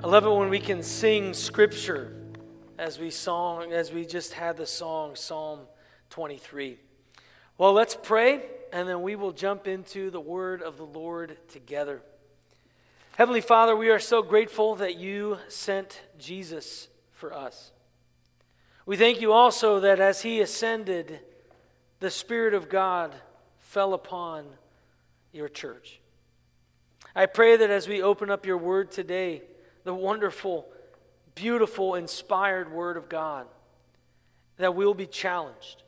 I love it when we can sing scripture as we song as we just had the song Psalm 23. Well, let's pray and then we will jump into the word of the Lord together. Heavenly Father, we are so grateful that you sent Jesus for us. We thank you also that as he ascended, the Spirit of God fell upon your church. I pray that as we open up your word today, the wonderful, beautiful, inspired Word of God, that we'll be challenged.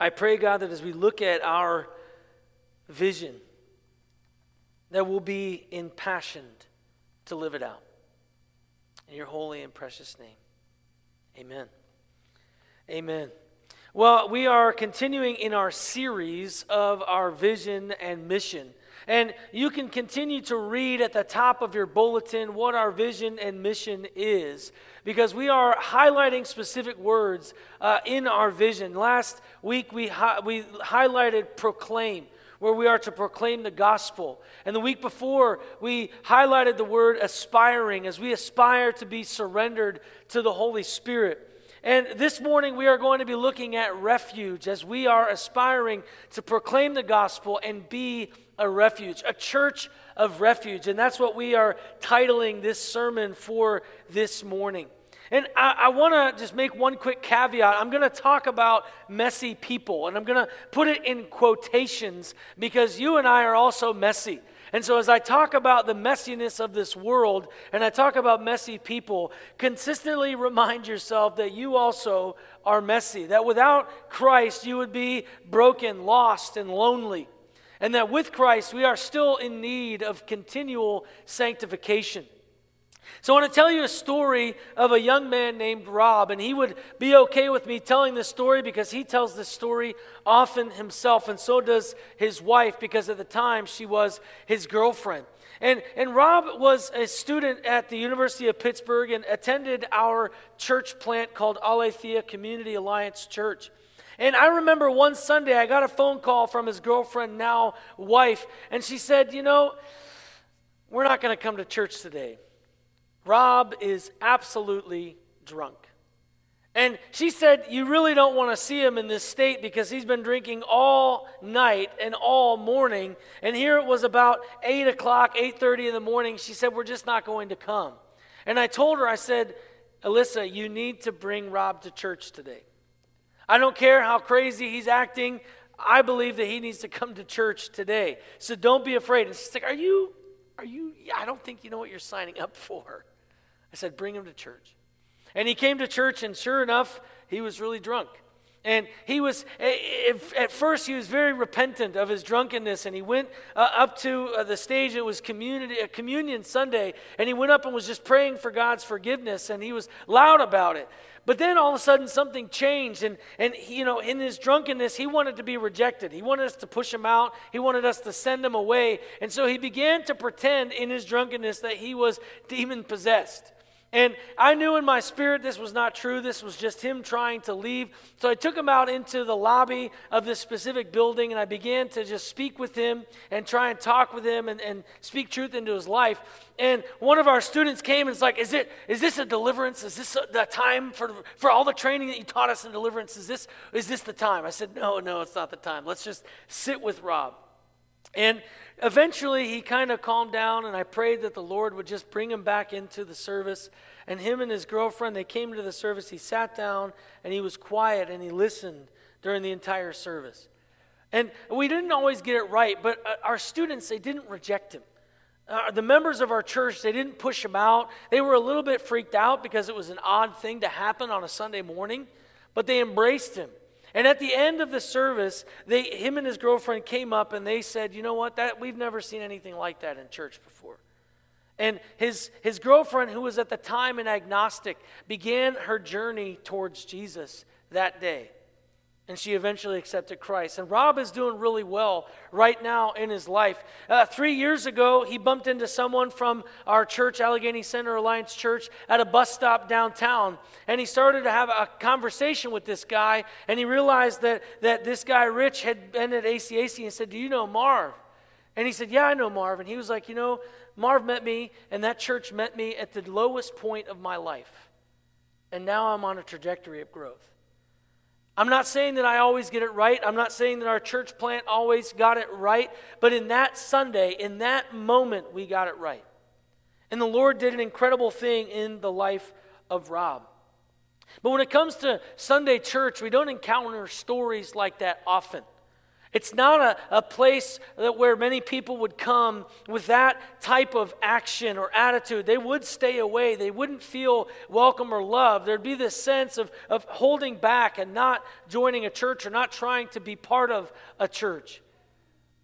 I pray, God, that as we look at our vision, that we'll be impassioned to live it out. In your holy and precious name, amen. Amen. Well, we are continuing in our series of our vision and mission. And you can continue to read at the top of your bulletin what our vision and mission is because we are highlighting specific words uh, in our vision. Last week we, hi- we highlighted proclaim where we are to proclaim the gospel. And the week before, we highlighted the word aspiring as we aspire to be surrendered to the Holy Spirit. And this morning, we are going to be looking at refuge as we are aspiring to proclaim the gospel and be a refuge, a church of refuge. And that's what we are titling this sermon for this morning. And I, I want to just make one quick caveat. I'm going to talk about messy people, and I'm going to put it in quotations because you and I are also messy. And so, as I talk about the messiness of this world and I talk about messy people, consistently remind yourself that you also are messy. That without Christ, you would be broken, lost, and lonely and that with Christ, we are still in need of continual sanctification. So, I want to tell you a story of a young man named Rob, and he would be okay with me telling this story because he tells this story often himself, and so does his wife because at the time she was his girlfriend. And, and Rob was a student at the University of Pittsburgh and attended our church plant called Aletheia Community Alliance Church. And I remember one Sunday I got a phone call from his girlfriend, now wife, and she said, You know, we're not going to come to church today. Rob is absolutely drunk. And she said, You really don't want to see him in this state because he's been drinking all night and all morning. And here it was about 8 o'clock, 8.30 in the morning. She said, We're just not going to come. And I told her, I said, Alyssa, you need to bring Rob to church today. I don't care how crazy he's acting. I believe that he needs to come to church today. So don't be afraid. And she's like, Are you, are you, I don't think you know what you're signing up for. I said, Bring him to church. And he came to church, and sure enough, he was really drunk. And he was, at first, he was very repentant of his drunkenness. And he went uh, up to uh, the stage, it was community, Communion Sunday, and he went up and was just praying for God's forgiveness. And he was loud about it. But then all of a sudden something changed, and, and he, you know, in his drunkenness, he wanted to be rejected. He wanted us to push him out, he wanted us to send him away. And so he began to pretend in his drunkenness that he was demon possessed. And I knew in my spirit this was not true. This was just him trying to leave. So I took him out into the lobby of this specific building and I began to just speak with him and try and talk with him and, and speak truth into his life. And one of our students came and was like, Is, it, is this a deliverance? Is this a, the time for, for all the training that you taught us in deliverance? Is this, is this the time? I said, No, no, it's not the time. Let's just sit with Rob. And eventually he kind of calmed down, and I prayed that the Lord would just bring him back into the service. And him and his girlfriend, they came to the service. He sat down and he was quiet and he listened during the entire service. And we didn't always get it right, but uh, our students, they didn't reject him. Uh, the members of our church, they didn't push him out. They were a little bit freaked out because it was an odd thing to happen on a Sunday morning, but they embraced him. And at the end of the service, they, him and his girlfriend came up and they said, "You know what? That we've never seen anything like that in church before." And his, his girlfriend, who was at the time an agnostic, began her journey towards Jesus that day and she eventually accepted Christ. And Rob is doing really well right now in his life. Uh, three years ago, he bumped into someone from our church, Allegheny Center Alliance Church, at a bus stop downtown. And he started to have a conversation with this guy, and he realized that, that this guy, Rich, had been at ACAC and said, Do you know Marv? And he said, Yeah, I know Marv. And he was like, You know, Marv met me, and that church met me at the lowest point of my life. And now I'm on a trajectory of growth. I'm not saying that I always get it right. I'm not saying that our church plant always got it right. But in that Sunday, in that moment, we got it right. And the Lord did an incredible thing in the life of Rob. But when it comes to Sunday church, we don't encounter stories like that often. It's not a, a place that where many people would come with that type of action or attitude. They would stay away. They wouldn't feel welcome or loved. There'd be this sense of, of holding back and not joining a church or not trying to be part of a church.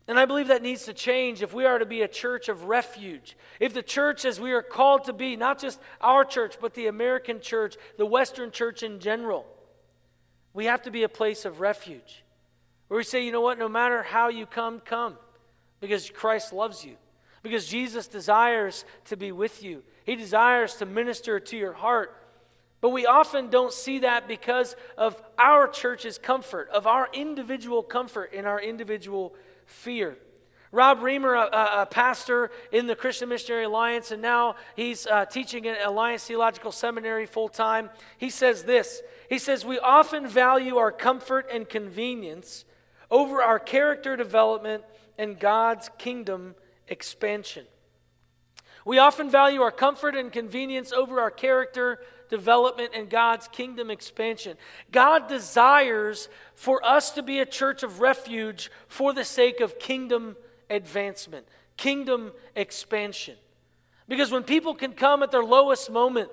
And I believe that needs to change if we are to be a church of refuge. If the church, as we are called to be, not just our church, but the American church, the Western church in general, we have to be a place of refuge. Where we say, you know what, no matter how you come, come. Because Christ loves you. Because Jesus desires to be with you. He desires to minister to your heart. But we often don't see that because of our church's comfort, of our individual comfort in our individual fear. Rob Reimer, a, a, pastor in the Christian Missionary Alliance, and now he's uh, teaching at Alliance Theological Seminary full time. He says this He says, We often value our comfort and convenience over our character development and God's kingdom expansion. We often value our comfort and convenience over our character development and God's kingdom expansion. God desires for us to be a church of refuge for the sake of kingdom advancement, kingdom expansion. Because when people can come at their lowest moment,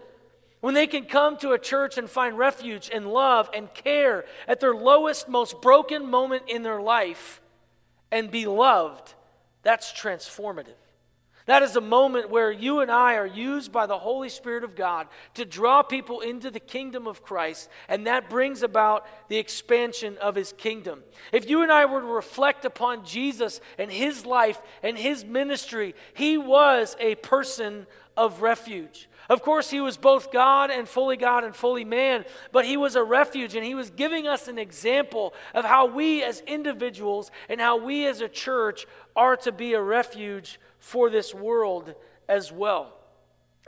when they can come to a church and find refuge and love and care at their lowest, most broken moment in their life and be loved, that's transformative. That is a moment where you and I are used by the Holy Spirit of God to draw people into the kingdom of Christ, and that brings about the expansion of his kingdom. If you and I were to reflect upon Jesus and his life and his ministry, he was a person of refuge. Of course, he was both God and fully God and fully man, but he was a refuge and he was giving us an example of how we as individuals and how we as a church are to be a refuge for this world as well.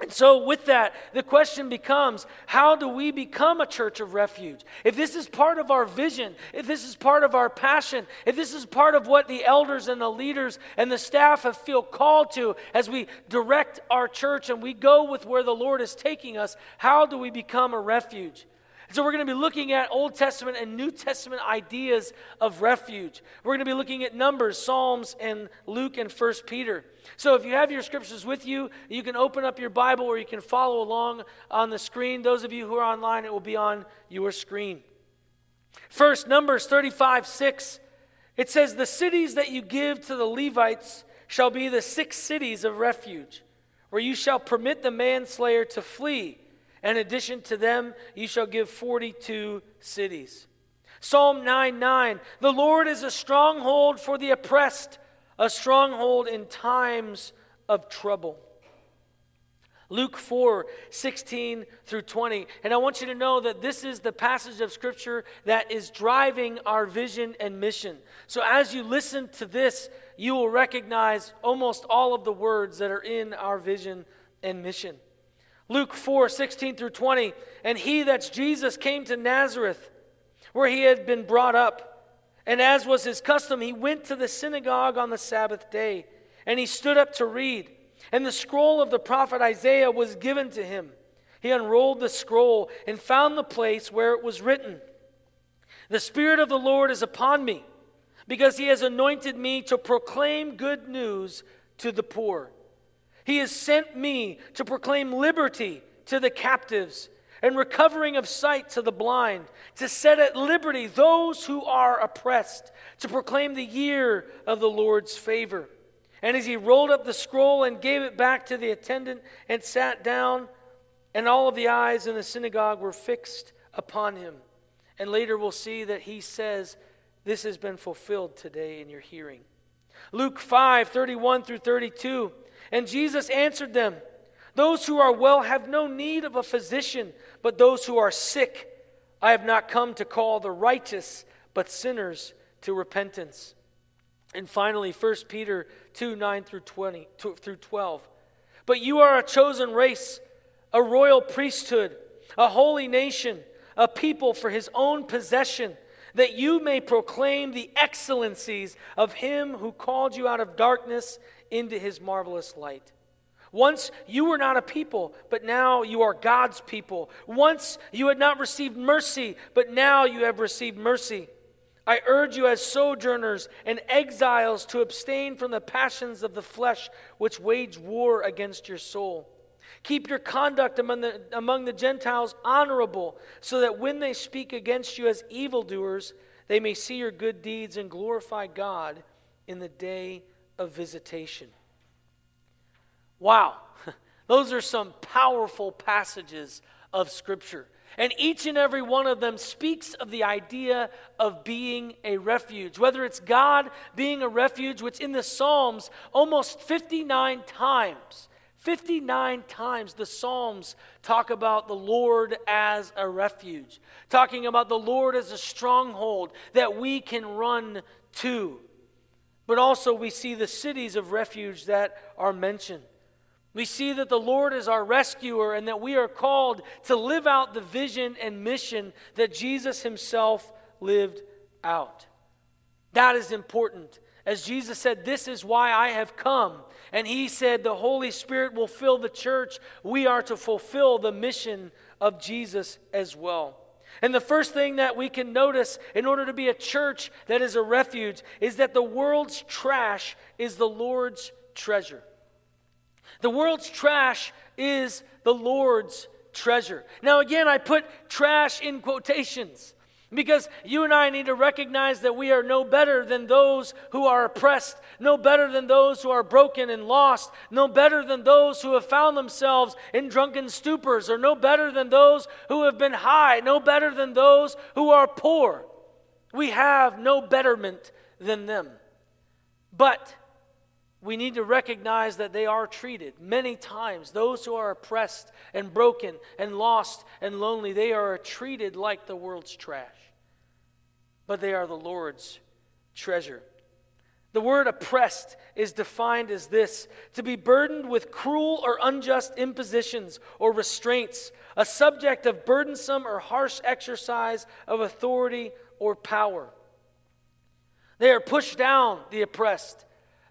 And so, with that, the question becomes how do we become a church of refuge? If this is part of our vision, if this is part of our passion, if this is part of what the elders and the leaders and the staff have feel called to as we direct our church and we go with where the Lord is taking us, how do we become a refuge? So, we're going to be looking at Old Testament and New Testament ideas of refuge. We're going to be looking at Numbers, Psalms, and Luke and First Peter. So, if you have your scriptures with you, you can open up your Bible or you can follow along on the screen. Those of you who are online, it will be on your screen. First, Numbers 35 6. It says, The cities that you give to the Levites shall be the six cities of refuge, where you shall permit the manslayer to flee in addition to them, you shall give 42 cities. Psalm 9 9 The Lord is a stronghold for the oppressed, a stronghold in times of trouble. Luke 4 16 through 20. And I want you to know that this is the passage of Scripture that is driving our vision and mission. So as you listen to this, you will recognize almost all of the words that are in our vision and mission. Luke 4 16 through 20. And he, that's Jesus, came to Nazareth, where he had been brought up. And as was his custom, he went to the synagogue on the Sabbath day, and he stood up to read. And the scroll of the prophet Isaiah was given to him. He unrolled the scroll and found the place where it was written The Spirit of the Lord is upon me, because he has anointed me to proclaim good news to the poor. He has sent me to proclaim liberty to the captives and recovering of sight to the blind, to set at liberty those who are oppressed, to proclaim the year of the Lord's favor. And as he rolled up the scroll and gave it back to the attendant and sat down, and all of the eyes in the synagogue were fixed upon him. And later we'll see that he says, This has been fulfilled today in your hearing. Luke 5 31 through 32. And Jesus answered them Those who are well have no need of a physician, but those who are sick. I have not come to call the righteous, but sinners to repentance. And finally, 1 Peter 2 9 through, 20, through 12. But you are a chosen race, a royal priesthood, a holy nation, a people for his own possession, that you may proclaim the excellencies of him who called you out of darkness into his marvelous light. Once you were not a people, but now you are God's people. Once you had not received mercy, but now you have received mercy. I urge you as sojourners and exiles to abstain from the passions of the flesh which wage war against your soul. Keep your conduct among the, among the Gentiles honorable, so that when they speak against you as evildoers, they may see your good deeds and glorify God in the day of visitation. Wow, those are some powerful passages of Scripture. And each and every one of them speaks of the idea of being a refuge. Whether it's God being a refuge, which in the Psalms, almost 59 times, 59 times the Psalms talk about the Lord as a refuge, talking about the Lord as a stronghold that we can run to. But also, we see the cities of refuge that are mentioned. We see that the Lord is our rescuer and that we are called to live out the vision and mission that Jesus himself lived out. That is important. As Jesus said, This is why I have come. And he said, The Holy Spirit will fill the church. We are to fulfill the mission of Jesus as well. And the first thing that we can notice in order to be a church that is a refuge is that the world's trash is the Lord's treasure. The world's trash is the Lord's treasure. Now, again, I put trash in quotations because you and I need to recognize that we are no better than those who are oppressed, no better than those who are broken and lost, no better than those who have found themselves in drunken stupors, or no better than those who have been high, no better than those who are poor. We have no betterment than them. But we need to recognize that they are treated many times. Those who are oppressed and broken and lost and lonely, they are treated like the world's trash. But they are the Lord's treasure. The word oppressed is defined as this to be burdened with cruel or unjust impositions or restraints, a subject of burdensome or harsh exercise of authority or power. They are pushed down, the oppressed.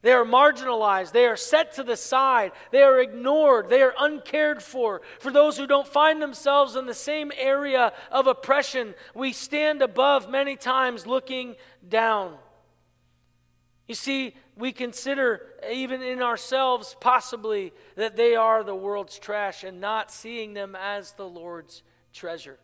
They are marginalized. They are set to the side. They are ignored. They are uncared for. For those who don't find themselves in the same area of oppression, we stand above many times looking down. You see, we consider, even in ourselves, possibly that they are the world's trash and not seeing them as the Lord's treasure.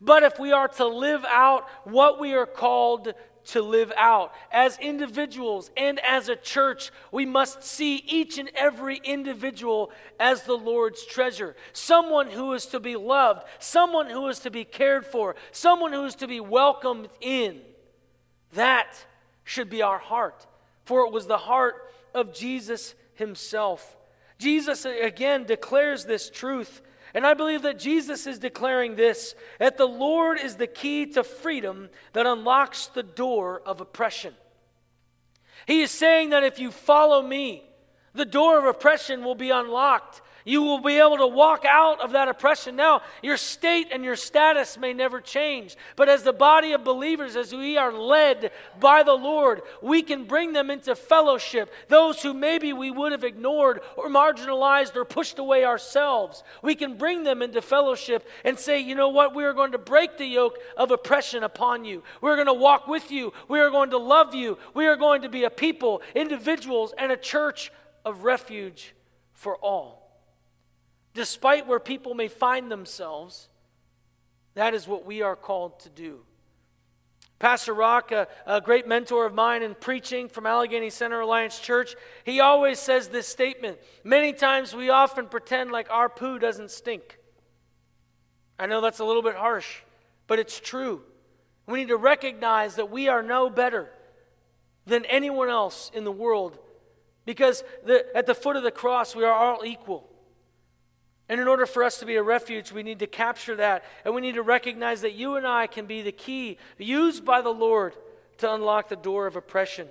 But if we are to live out what we are called to live out. As individuals and as a church, we must see each and every individual as the Lord's treasure. Someone who is to be loved, someone who is to be cared for, someone who is to be welcomed in. That should be our heart, for it was the heart of Jesus himself. Jesus again declares this truth and I believe that Jesus is declaring this that the Lord is the key to freedom that unlocks the door of oppression. He is saying that if you follow me, the door of oppression will be unlocked you will be able to walk out of that oppression. Now, your state and your status may never change, but as the body of believers, as we are led by the Lord, we can bring them into fellowship. Those who maybe we would have ignored or marginalized or pushed away ourselves, we can bring them into fellowship and say, you know what, we are going to break the yoke of oppression upon you. We're going to walk with you. We are going to love you. We are going to be a people, individuals, and a church of refuge for all. Despite where people may find themselves, that is what we are called to do. Pastor Rock, a, a, great mentor of mine in preaching from Allegheny Center Alliance Church, he always says this statement. Many times we often pretend like our poo doesn't stink. I know that's a little bit harsh, but it's true. We need to recognize that we are no better than anyone else in the world because the, at the foot of the cross we are all equal. And in order for us to be a refuge, we need to capture that. And we need to recognize that you and I can be the key used by the Lord to unlock the door of oppression.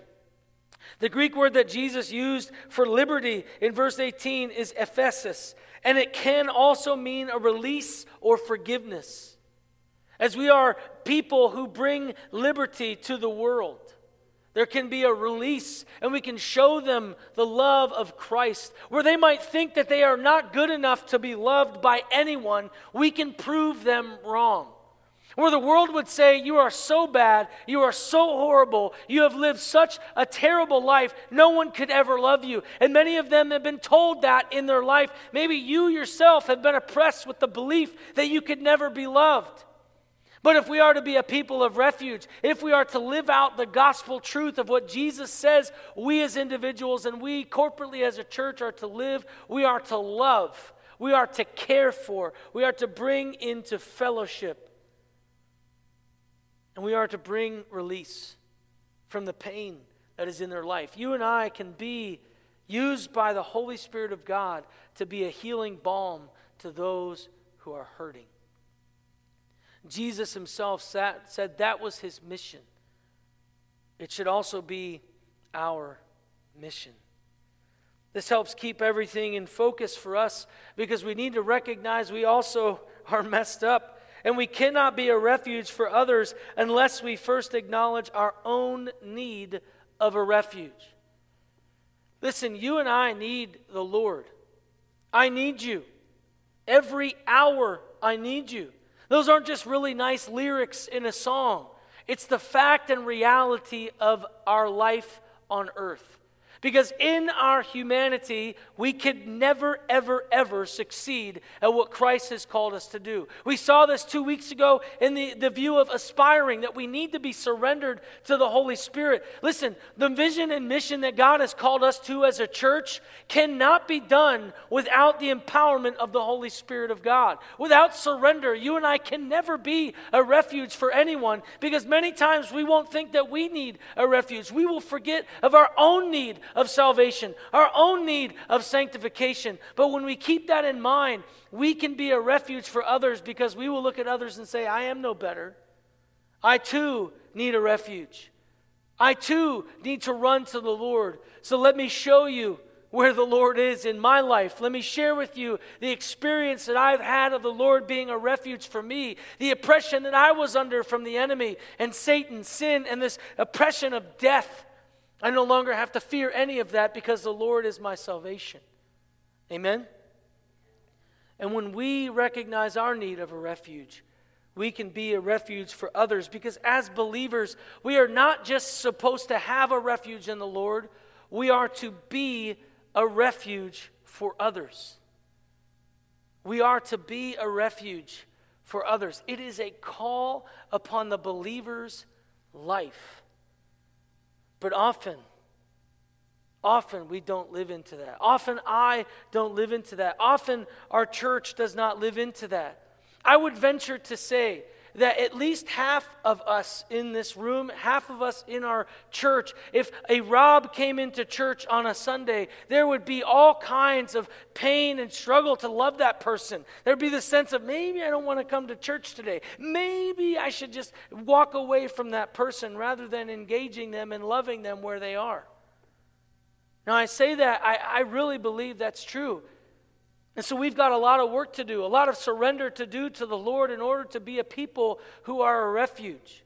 The Greek word that Jesus used for liberty in verse 18 is aphesis, and it can also mean a release or forgiveness. As we are people who bring liberty to the world, there can be a release, and we can show them the love of Christ. Where they might think that they are not good enough to be loved by anyone, we can prove them wrong. Where the world would say, You are so bad, you are so horrible, you have lived such a terrible life, no one could ever love you. And many of them have been told that in their life. Maybe you yourself have been oppressed with the belief that you could never be loved. But if we are to be a people of refuge, if we are to live out the gospel truth of what Jesus says, we as individuals and we corporately as a church are to live, we are to love, we are to care for, we are to bring into fellowship and we are to bring release from the pain that is in their life. You and I can be used by the Holy Spirit of God to be a healing balm to those who are hurting. Jesus himself sat, said that was his mission. It should also be our mission. This helps keep everything in focus for us because we need to recognize we also are messed up and we cannot be a refuge for others unless we first acknowledge our own need of a refuge. Listen, you and I need the Lord. I need you. Every hour, I need you. Those aren't just really nice lyrics in a song, it's the fact and reality of our life on earth. Because in our humanity, we could never, ever, ever succeed at what Christ has called us to do. We saw this two weeks ago in the, the view of aspiring, that we need to be surrendered to the Holy Spirit. Listen, the vision and mission that God has called us to as a church cannot be done without the empowerment of the Holy Spirit of God. Without surrender, you and I can never be a refuge for anyone because many times we won't think that we need a refuge. We will forget of our own need of salvation, our own need of sanctification. But when we keep that in mind, we can be a refuge for others because we will look at others and say, I am no better. I too need a refuge. I too need to run to the Lord. So let me show you where the Lord is in my life. Let me share with you the experience that I've had of the Lord being a refuge for me, the oppression that I was under from the enemy and Satan, sin, and this oppression of death. I no longer have to fear any of that because the Lord is my salvation. Amen? And when we recognize our need of a refuge, we can be a refuge for others because as believers, we are not just supposed to have a refuge in the Lord, we are to be a refuge for others. We are to be a refuge for others. It is a call upon the believer's life. But often, often we don't live into that. Often I don't live into that. Often our church does not live into that. I would venture to say that at least half of us in this room, half of us in our church, if a Rob came into church on a Sunday, there would be all kinds of pain and struggle to love that person. There'd be the sense of maybe I don't want to come to church today. Maybe I should just walk away from that person rather than engaging them and loving them where they are. Now, I say that, I, I really believe that's true. And so we've got a lot of work to do, a lot of surrender to do to the Lord in order to be a people who are a refuge.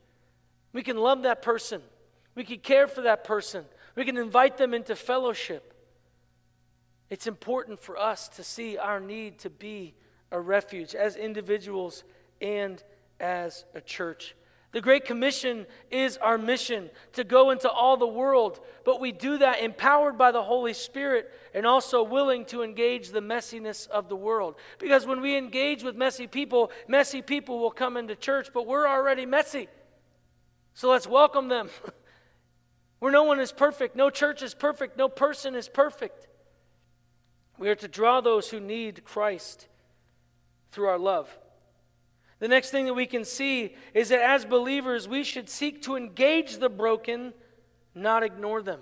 We can love that person, we can care for that person, we can invite them into fellowship. It's important for us to see our need to be a refuge as individuals and as a church. The Great Commission is our mission to go into all the world, but we do that empowered by the Holy Spirit and also willing to engage the messiness of the world. Because when we engage with messy people, messy people will come into church, but we're already messy. So let's welcome them. Where no one is perfect, no church is perfect, no person is perfect. We are to draw those who need Christ through our love. The next thing that we can see is that as believers, we should seek to engage the broken, not ignore them.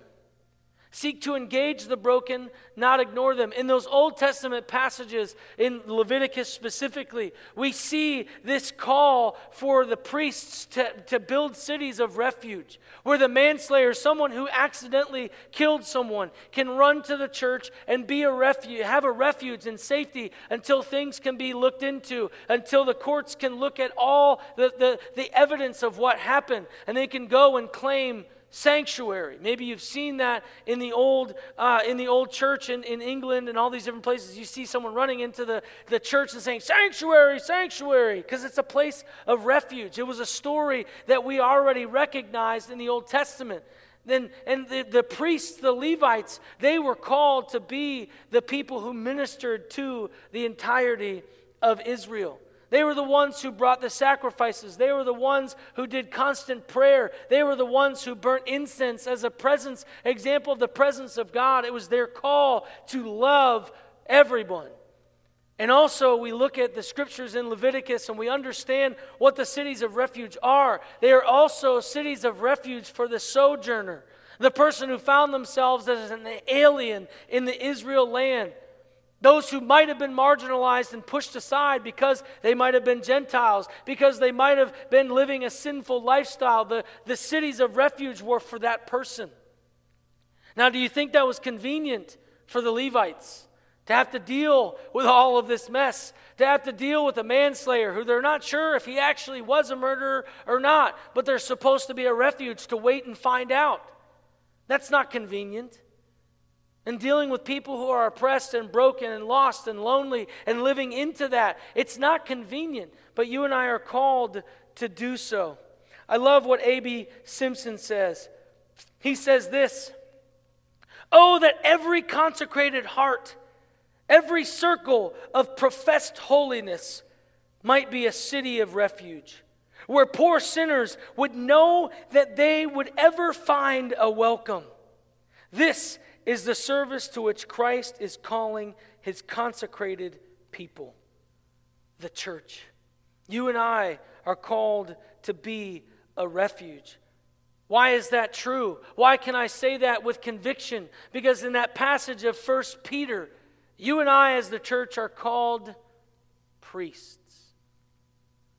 Seek to engage the broken, not ignore them. In those Old Testament passages, in Leviticus specifically, we see this call for the priests to, to build cities of refuge, where the manslayer, someone who accidentally killed someone, can run to the church and be a refuge, have a refuge and safety until things can be looked into, until the courts can look at all the, the, the evidence of what happened, and they can go and claim sanctuary. Maybe you've seen that in the old, uh, in the old church in, in England and all these different places. You see someone running into the, the church and saying, Sanctuary, sanctuary, because it's a place of refuge. It was a story that we already recognized in the Old Testament. Then, and the, the priests, the Levites, they were called to be the people who ministered to the entirety of Israel. They were the ones who brought the sacrifices. They were the ones who did constant prayer. They were the ones who burnt incense as a presence, example of the presence of God. It was their call to love everyone. And also, we look at the scriptures in Leviticus and we understand what the cities of refuge are. They are also cities of refuge for the sojourner, the person who found themselves as an alien in the Israel land. Those who might have been marginalized and pushed aside because they might have been Gentiles, because they might have been living a sinful lifestyle. The, the cities of refuge were for that person. Now, do you think that was convenient for the Levites to have to deal with all of this mess? To have to deal with a manslayer who they're not sure if he actually was a murderer or not, but they're supposed to be a refuge to wait and find out. That's not convenient and dealing with people who are oppressed and broken and lost and lonely and living into that. It's not convenient, but you and I are called to do so. I love what A.B. Simpson says. He says this Oh, that every consecrated heart, every circle of professed holiness might be a city of refuge, where poor sinners would know that they would ever find a welcome. This is the service to which Christ is calling his consecrated people, the church. You and I are called to be a refuge. Why is that true? Why can I say that with conviction? Because in that passage of 1 Peter, you and I, as the church, are called priests.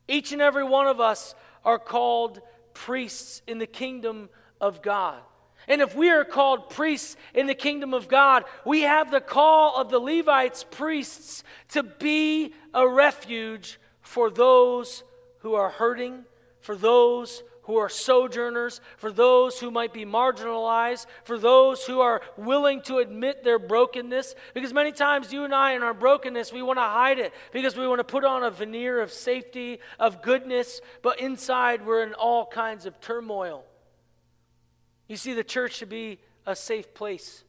Each and every one of us are called priests in the kingdom of God. And if we are called priests in the kingdom of God, we have the call of the Levites, priests, to be a refuge for those who are hurting, for those who are sojourners, for those who might be marginalized, for those who are willing to admit their brokenness. Because many times you and I, in our brokenness, we want to hide it because we want to put on a veneer of safety, of goodness, but inside we're in all kinds of turmoil. You see, the church should be a safe place.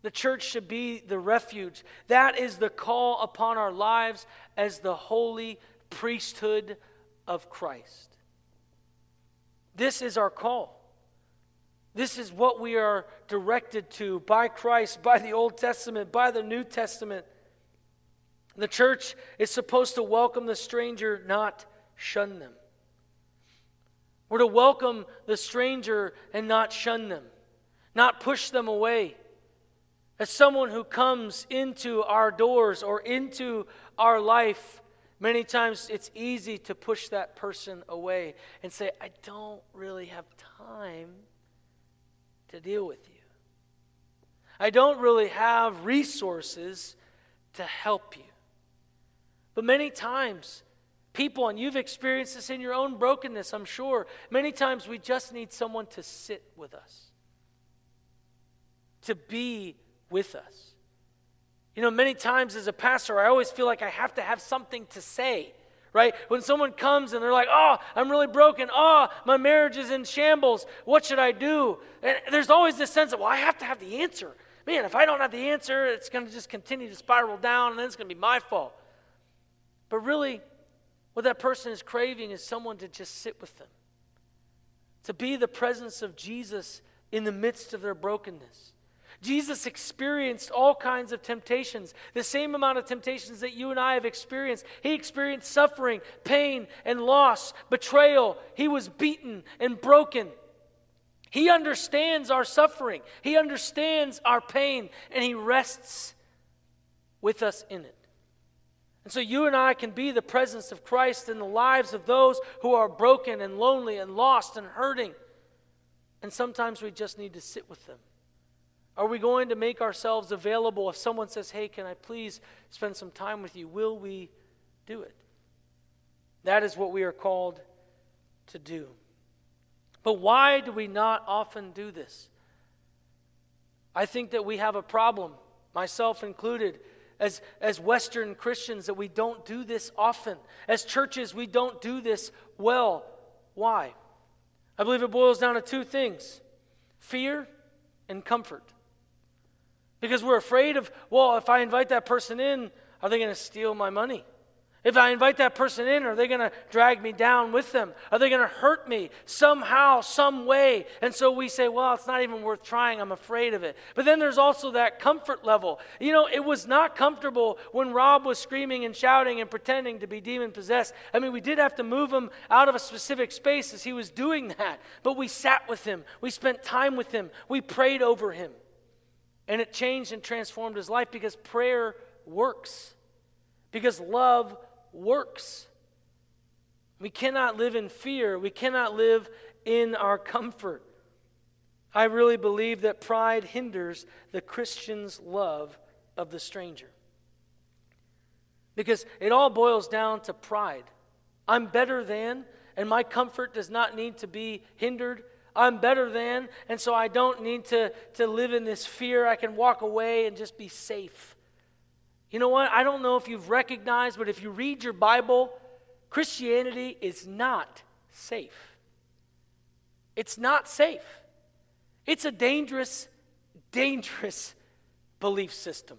The church should be the refuge. That is the call upon our lives as the holy priesthood of Christ. This is our call. This is what we are directed to by Christ, by the Old Testament, by the New Testament. The church is supposed to welcome the stranger, not shun them. We're to welcome the stranger and not shun them, not push them away. As someone who comes into our doors or into our life, many times it's easy to push that person away and say, I don't really have time to deal with you. I don't really have resources to help you. But many times, people, and you've experienced this in your own brokenness, I'm sure. Many times we just need someone to sit with us, to be with us. You know, many times as a pastor, I always feel like I have to have something to say, right? When someone comes and they're like, oh, I'm really broken. Oh, my marriage is in shambles. What should I do? And there's always this sense of, well, I have to have the answer. Man, if I don't have the answer, it's going to just continue to spiral down and then it's going to be my fault. But really, what that person is craving is someone to just sit with them, to be the presence of Jesus in the midst of their brokenness. Jesus experienced all kinds of temptations, the same amount of temptations that you and I have experienced. He experienced suffering, pain, and loss, betrayal. He was beaten and broken. He understands our suffering, He understands our pain, and He rests with us in it. And so you and I can be the presence of Christ in the lives of those who are broken and lonely and lost and hurting. And sometimes we just need to sit with them. Are we going to make ourselves available if someone says, Hey, can I please spend some time with you? Will we do it? That is what we are called to do. But why do we not often do this? I think that we have a problem, myself included, as, as Western Christians, that we don't do this often. As churches, we don't do this well. Why? I believe it boils down to two things fear and comfort. Because we're afraid of, well, if I invite that person in, are they going to steal my money? If I invite that person in, are they going to drag me down with them? Are they going to hurt me somehow, some way? And so we say, well, it's not even worth trying. I'm afraid of it. But then there's also that comfort level. You know, it was not comfortable when Rob was screaming and shouting and pretending to be demon possessed. I mean, we did have to move him out of a specific space as he was doing that. But we sat with him, we spent time with him, we prayed over him. And it changed and transformed his life because prayer works, because love works. We cannot live in fear. We cannot live in our comfort. I really believe that pride hinders the Christian's love of the stranger. Because it all boils down to pride. I'm better than, and my comfort does not need to be hindered. I'm better than, and so I don't need to, to live in this fear. I can walk away and just be safe. You know what? I don't know if you've recognized, but if you read your Bible, Christianity is not safe. It's not safe. It's a dangerous, dangerous belief system.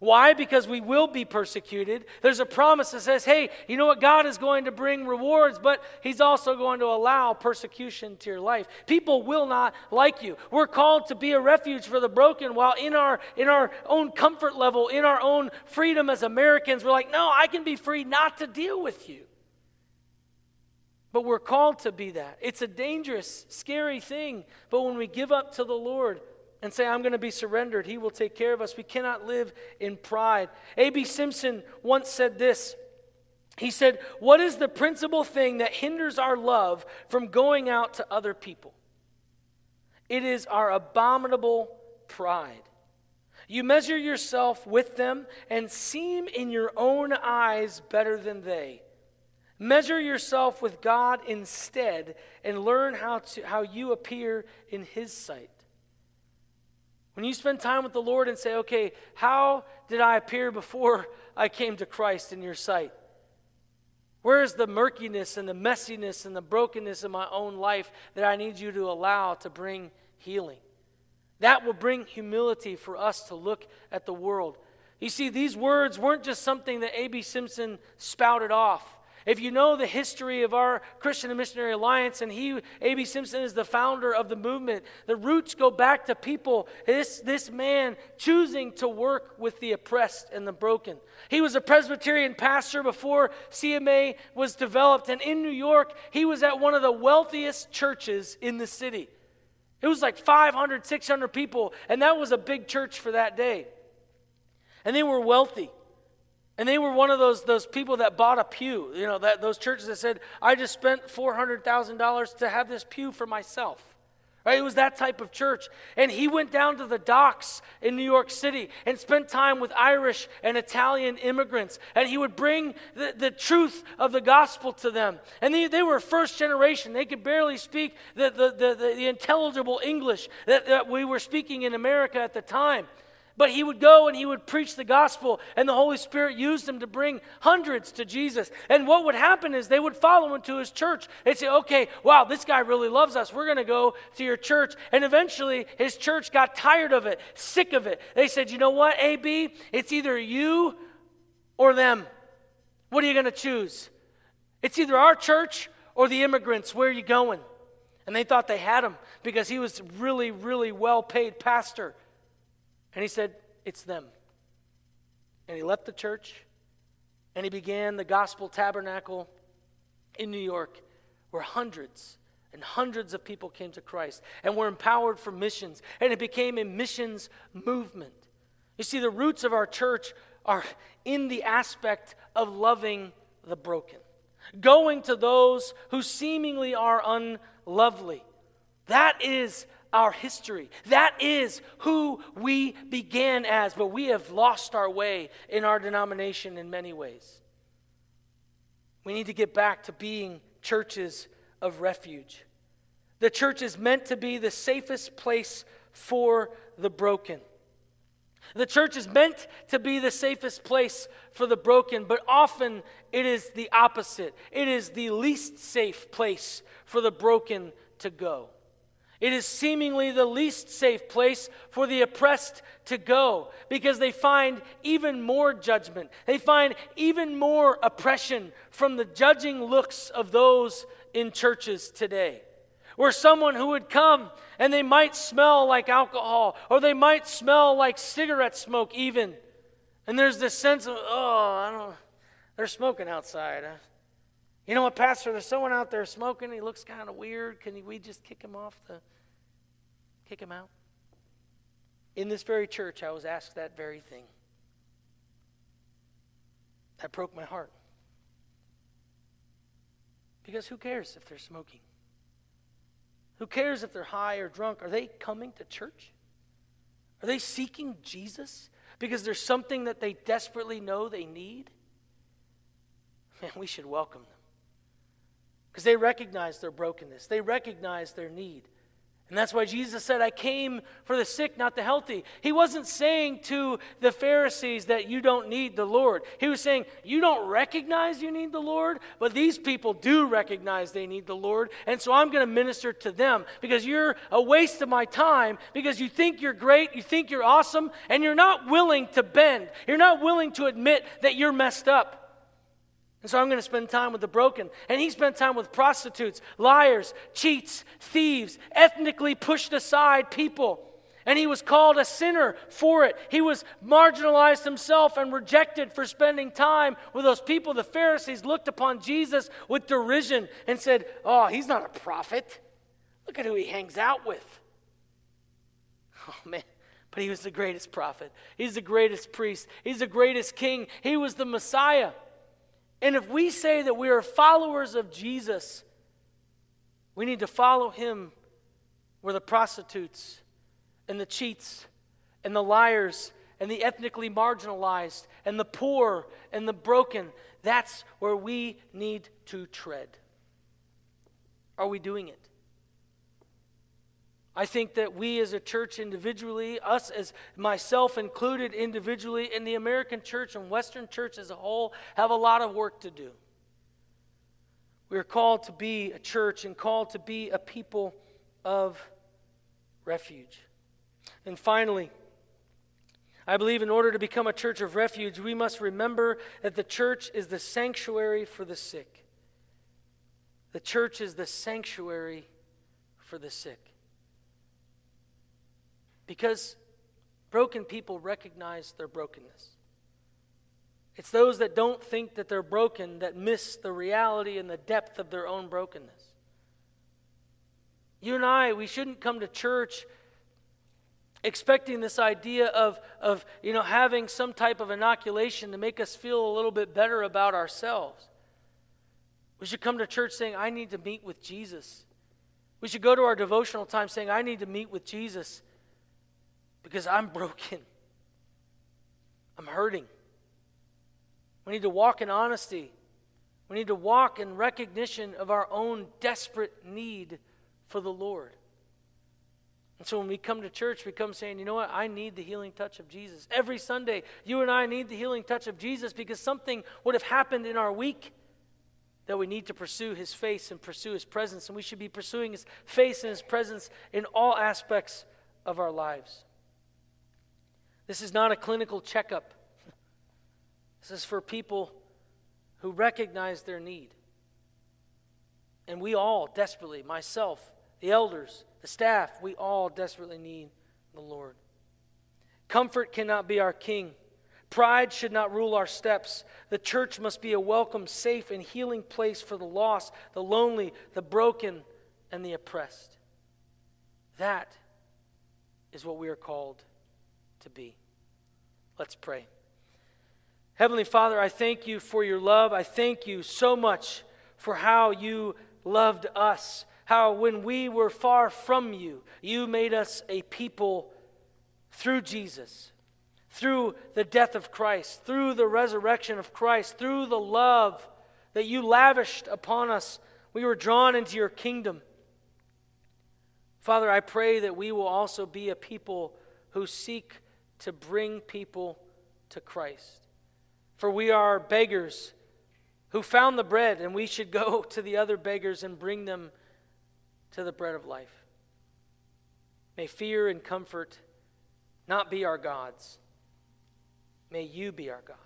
Why? Because we will be persecuted. There's a promise that says, hey, you know what? God is going to bring rewards, but He's also going to allow persecution to your life. People will not like you. We're called to be a refuge for the broken, while in our, in our own comfort level, in our own freedom as Americans, we're like, no, I can be free not to deal with you. But we're called to be that. It's a dangerous, scary thing. But when we give up to the Lord, and say, I'm going to be surrendered. He will take care of us. We cannot live in pride. A.B. Simpson once said this. He said, What is the principal thing that hinders our love from going out to other people? It is our abominable pride. You measure yourself with them and seem in your own eyes better than they. Measure yourself with God instead and learn how, to, how you appear in His sight. When you spend time with the Lord and say, okay, how did I appear before I came to Christ in your sight? Where is the murkiness and the messiness and the brokenness in my own life that I need you to allow to bring healing? That will bring humility for us to look at the world. You see, these words weren't just something that A.B. Simpson spouted off. If you know the history of our Christian and Missionary Alliance, and he, A.B. Simpson, is the founder of the movement, the roots go back to people, this, this man choosing to work with the oppressed and the broken. He was a Presbyterian pastor before CMA was developed, and in New York, he was at one of the wealthiest churches in the city. It was like 500, 600 people, and that was a big church for that day. And they were wealthy. And they were one of those, those people that bought a pew. You know, that, those churches that said, I just spent $400,000 to have this pew for myself. Right? It was that type of church. And he went down to the docks in New York City and spent time with Irish and Italian immigrants. And he would bring the, the truth of the gospel to them. And they, they were first generation. They could barely speak the, the, the, the intelligible English that, that we were speaking in America at the time. But he would go and he would preach the gospel, and the Holy Spirit used him to bring hundreds to Jesus. And what would happen is they would follow him to his church. They'd say, okay, wow, this guy really loves us. We're going to go to your church. And eventually, his church got tired of it, sick of it. They said, you know what, AB? It's either you or them. What are you going to choose? It's either our church or the immigrants. Where are you going? And they thought they had him because he was really, really well paid pastor. And he said, It's them. And he left the church and he began the gospel tabernacle in New York where hundreds And hundreds of people came to Christ and were empowered for missions. And it became a missions movement. You see, the roots of our church are in the aspect of loving the broken, going to those who seemingly are unlovely. That is our history. That is who we began as, but we have lost our way in our denomination in many ways. We need to get back to being churches of refuge. The church is meant to be the safest place for the broken. The church is meant to be the safest place for the broken, but often it is the opposite. It is the least safe place for the broken to go. It is seemingly the least safe place for the oppressed to go because they find even more judgment. They find even more oppression from the judging looks of those in churches today. Where someone who would come and they might smell like alcohol or they might smell like cigarette smoke, even. And there's this sense of, oh, I don't, they're smoking outside. You know what, Pastor? There's someone out there smoking. He looks kind of weird. Can we just kick him off the, kick him out? In this very church, I was asked that very thing. That broke my heart. Because who cares if they're smoking? Who cares if they're high or drunk? Are they coming to church? Are they seeking Jesus because there's something that they desperately know they need? Man, we should welcome them. Because they recognize their brokenness, they recognize their need. And that's why Jesus said, I came for the sick, not the healthy. He wasn't saying to the Pharisees that you don't need the Lord. He was saying, You don't recognize you need the Lord, but these people do recognize they need the Lord. And so I'm going to minister to them because you're a waste of my time because you think you're great, you think you're awesome, and you're not willing to bend. You're not willing to admit that you're messed up. And so I'm going to spend time with the broken. And he spent time with prostitutes, liars, cheats, thieves, ethnically pushed aside people. And he was called a sinner for it. He was marginalized himself and rejected for spending time with those people. The Pharisees looked upon Jesus with derision and said, Oh, he's not a prophet. Look at who he hangs out with. Oh, man. But he was the greatest prophet. He's the greatest priest. He's the greatest king. He was the Messiah. And if we say that we are followers of Jesus, we need to follow him where the prostitutes and the cheats and the liars and the ethnically marginalized and the poor and the broken, that's where we need to tread. Are we doing it? I think that we as a church individually, us as myself included individually, in the American church and Western church as a whole, have a lot of work to do. We are called to be a church and called to be a people of refuge. And finally, I believe in order to become a church of refuge, we must remember that the church is the sanctuary for the sick. The church is the sanctuary for the sick. Because broken people recognize their brokenness. It's those that don't think that they're broken that miss the reality and the depth of their own brokenness. You and I, we shouldn't come to church expecting this idea of, of you know, having some type of inoculation to make us feel a little bit better about ourselves. We should come to church saying, I need to meet with Jesus. We should go to our devotional time saying, I need to meet with Jesus because I'm broken. I'm hurting. We need to walk in honesty. We need to walk in recognition of our own desperate need for the Lord. And so when we come to church, we come saying, you know what? I need the healing touch of Jesus. Every Sunday, you and I need the healing touch of Jesus because something would have happened in our week that we need to pursue his face and pursue his presence. And we should be pursuing his face and his presence in all aspects of our lives. This is not a clinical checkup. This is for people who recognize their need. And we all desperately, myself, the elders, the staff, we all desperately need the Lord. Comfort cannot be our king. Pride should not rule our steps. The church must be a welcome, safe, and healing place for the lost, the lonely, the broken, and the oppressed. That is what we are called to be. Let's pray. Heavenly Father, I thank you for your love. I thank you so much for how you loved us. How, when we were far from you, you made us a people through Jesus, through the death of Christ, through the resurrection of Christ, through the love that you lavished upon us. We were drawn into your kingdom. Father, I pray that we will also be a people who seek to bring people to Christ. For we are beggars who found the bread, and we should go to the other beggars and bring them to the bread of life. May fear and comfort not be our gods. May you be our God.